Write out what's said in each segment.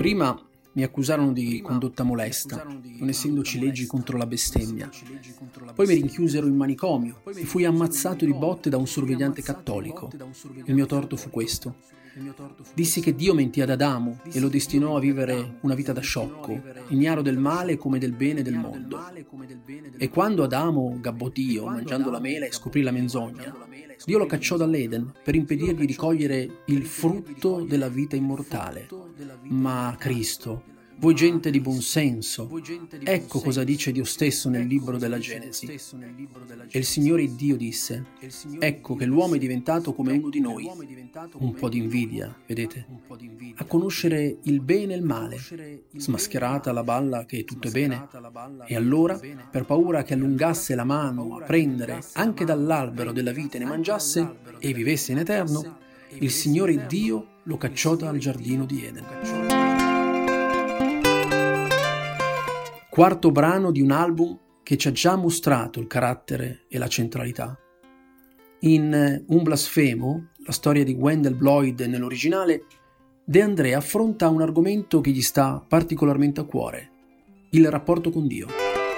Prima mi accusarono di condotta molesta, non essendoci leggi contro la bestemmia. Poi mi rinchiusero in manicomio e fui ammazzato di botte da un sorvegliante cattolico. Il mio torto fu questo. Dissi che Dio mentì ad Adamo e lo destinò a vivere una vita da sciocco, ignaro del male come del bene del mondo. E quando Adamo gabbò Dio mangiando la mela e scoprì la menzogna, Dio lo cacciò dall'Eden per impedirgli di cogliere il frutto della vita immortale. Ma Cristo, voi gente di buon senso. Ecco cosa dice Dio stesso nel libro della Genesi. E il Signore Dio disse, ecco che l'uomo è diventato come uno di noi. Un po' di invidia, vedete? A conoscere il bene e il male, smascherata la balla che tutto è bene. E allora, per paura che allungasse la mano a prendere anche dall'albero della vita e ne mangiasse e vivesse in eterno, il Signore Dio lo cacciò dal giardino di Eden. quarto brano di un album che ci ha già mostrato il carattere e la centralità. In Un blasfemo, la storia di Wendell Bloyd nell'originale, De André affronta un argomento che gli sta particolarmente a cuore, il rapporto con Dio.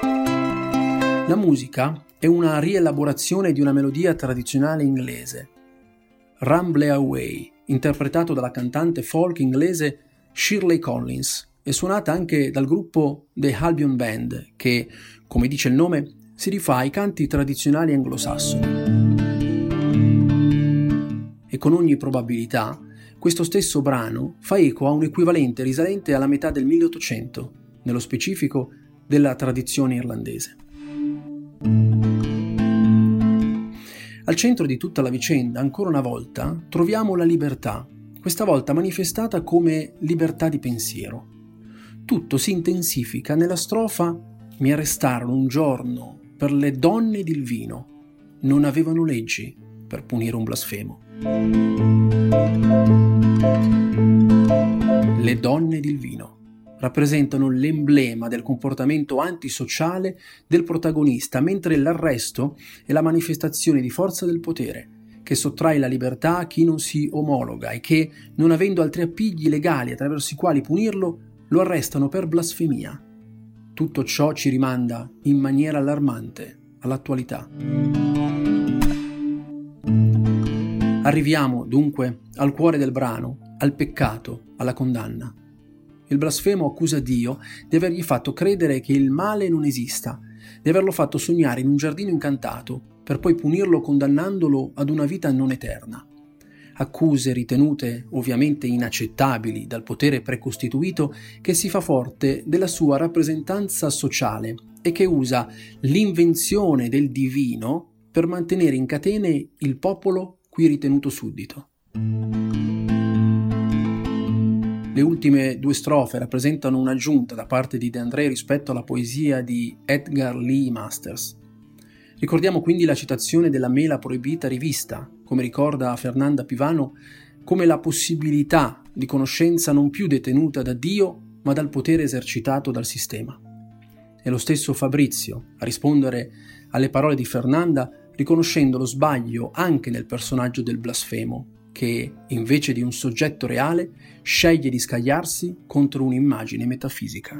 La musica è una rielaborazione di una melodia tradizionale inglese, Rumble Away, interpretato dalla cantante folk inglese Shirley Collins, è suonata anche dal gruppo The Albion Band, che, come dice il nome, si rifà ai canti tradizionali anglosassoni. E con ogni probabilità, questo stesso brano fa eco a un equivalente risalente alla metà del 1800, nello specifico della tradizione irlandese. Al centro di tutta la vicenda, ancora una volta, troviamo la libertà, questa volta manifestata come libertà di pensiero tutto si intensifica nella strofa Mi arrestarono un giorno per le donne del vino. Non avevano leggi per punire un blasfemo. Le donne del vino rappresentano l'emblema del comportamento antisociale del protagonista, mentre l'arresto è la manifestazione di forza del potere, che sottrae la libertà a chi non si omologa e che, non avendo altri appigli legali attraverso i quali punirlo, lo arrestano per blasfemia. Tutto ciò ci rimanda in maniera allarmante all'attualità. Arriviamo dunque al cuore del brano, al peccato, alla condanna. Il blasfemo accusa Dio di avergli fatto credere che il male non esista, di averlo fatto sognare in un giardino incantato, per poi punirlo condannandolo ad una vita non eterna accuse ritenute ovviamente inaccettabili dal potere precostituito che si fa forte della sua rappresentanza sociale e che usa l'invenzione del divino per mantenere in catene il popolo qui ritenuto suddito. Le ultime due strofe rappresentano un'aggiunta da parte di De André rispetto alla poesia di Edgar Lee Masters. Ricordiamo quindi la citazione della mela proibita rivista, come ricorda Fernanda Pivano, come la possibilità di conoscenza non più detenuta da Dio, ma dal potere esercitato dal sistema. È lo stesso Fabrizio a rispondere alle parole di Fernanda riconoscendo lo sbaglio anche nel personaggio del blasfemo, che invece di un soggetto reale sceglie di scagliarsi contro un'immagine metafisica.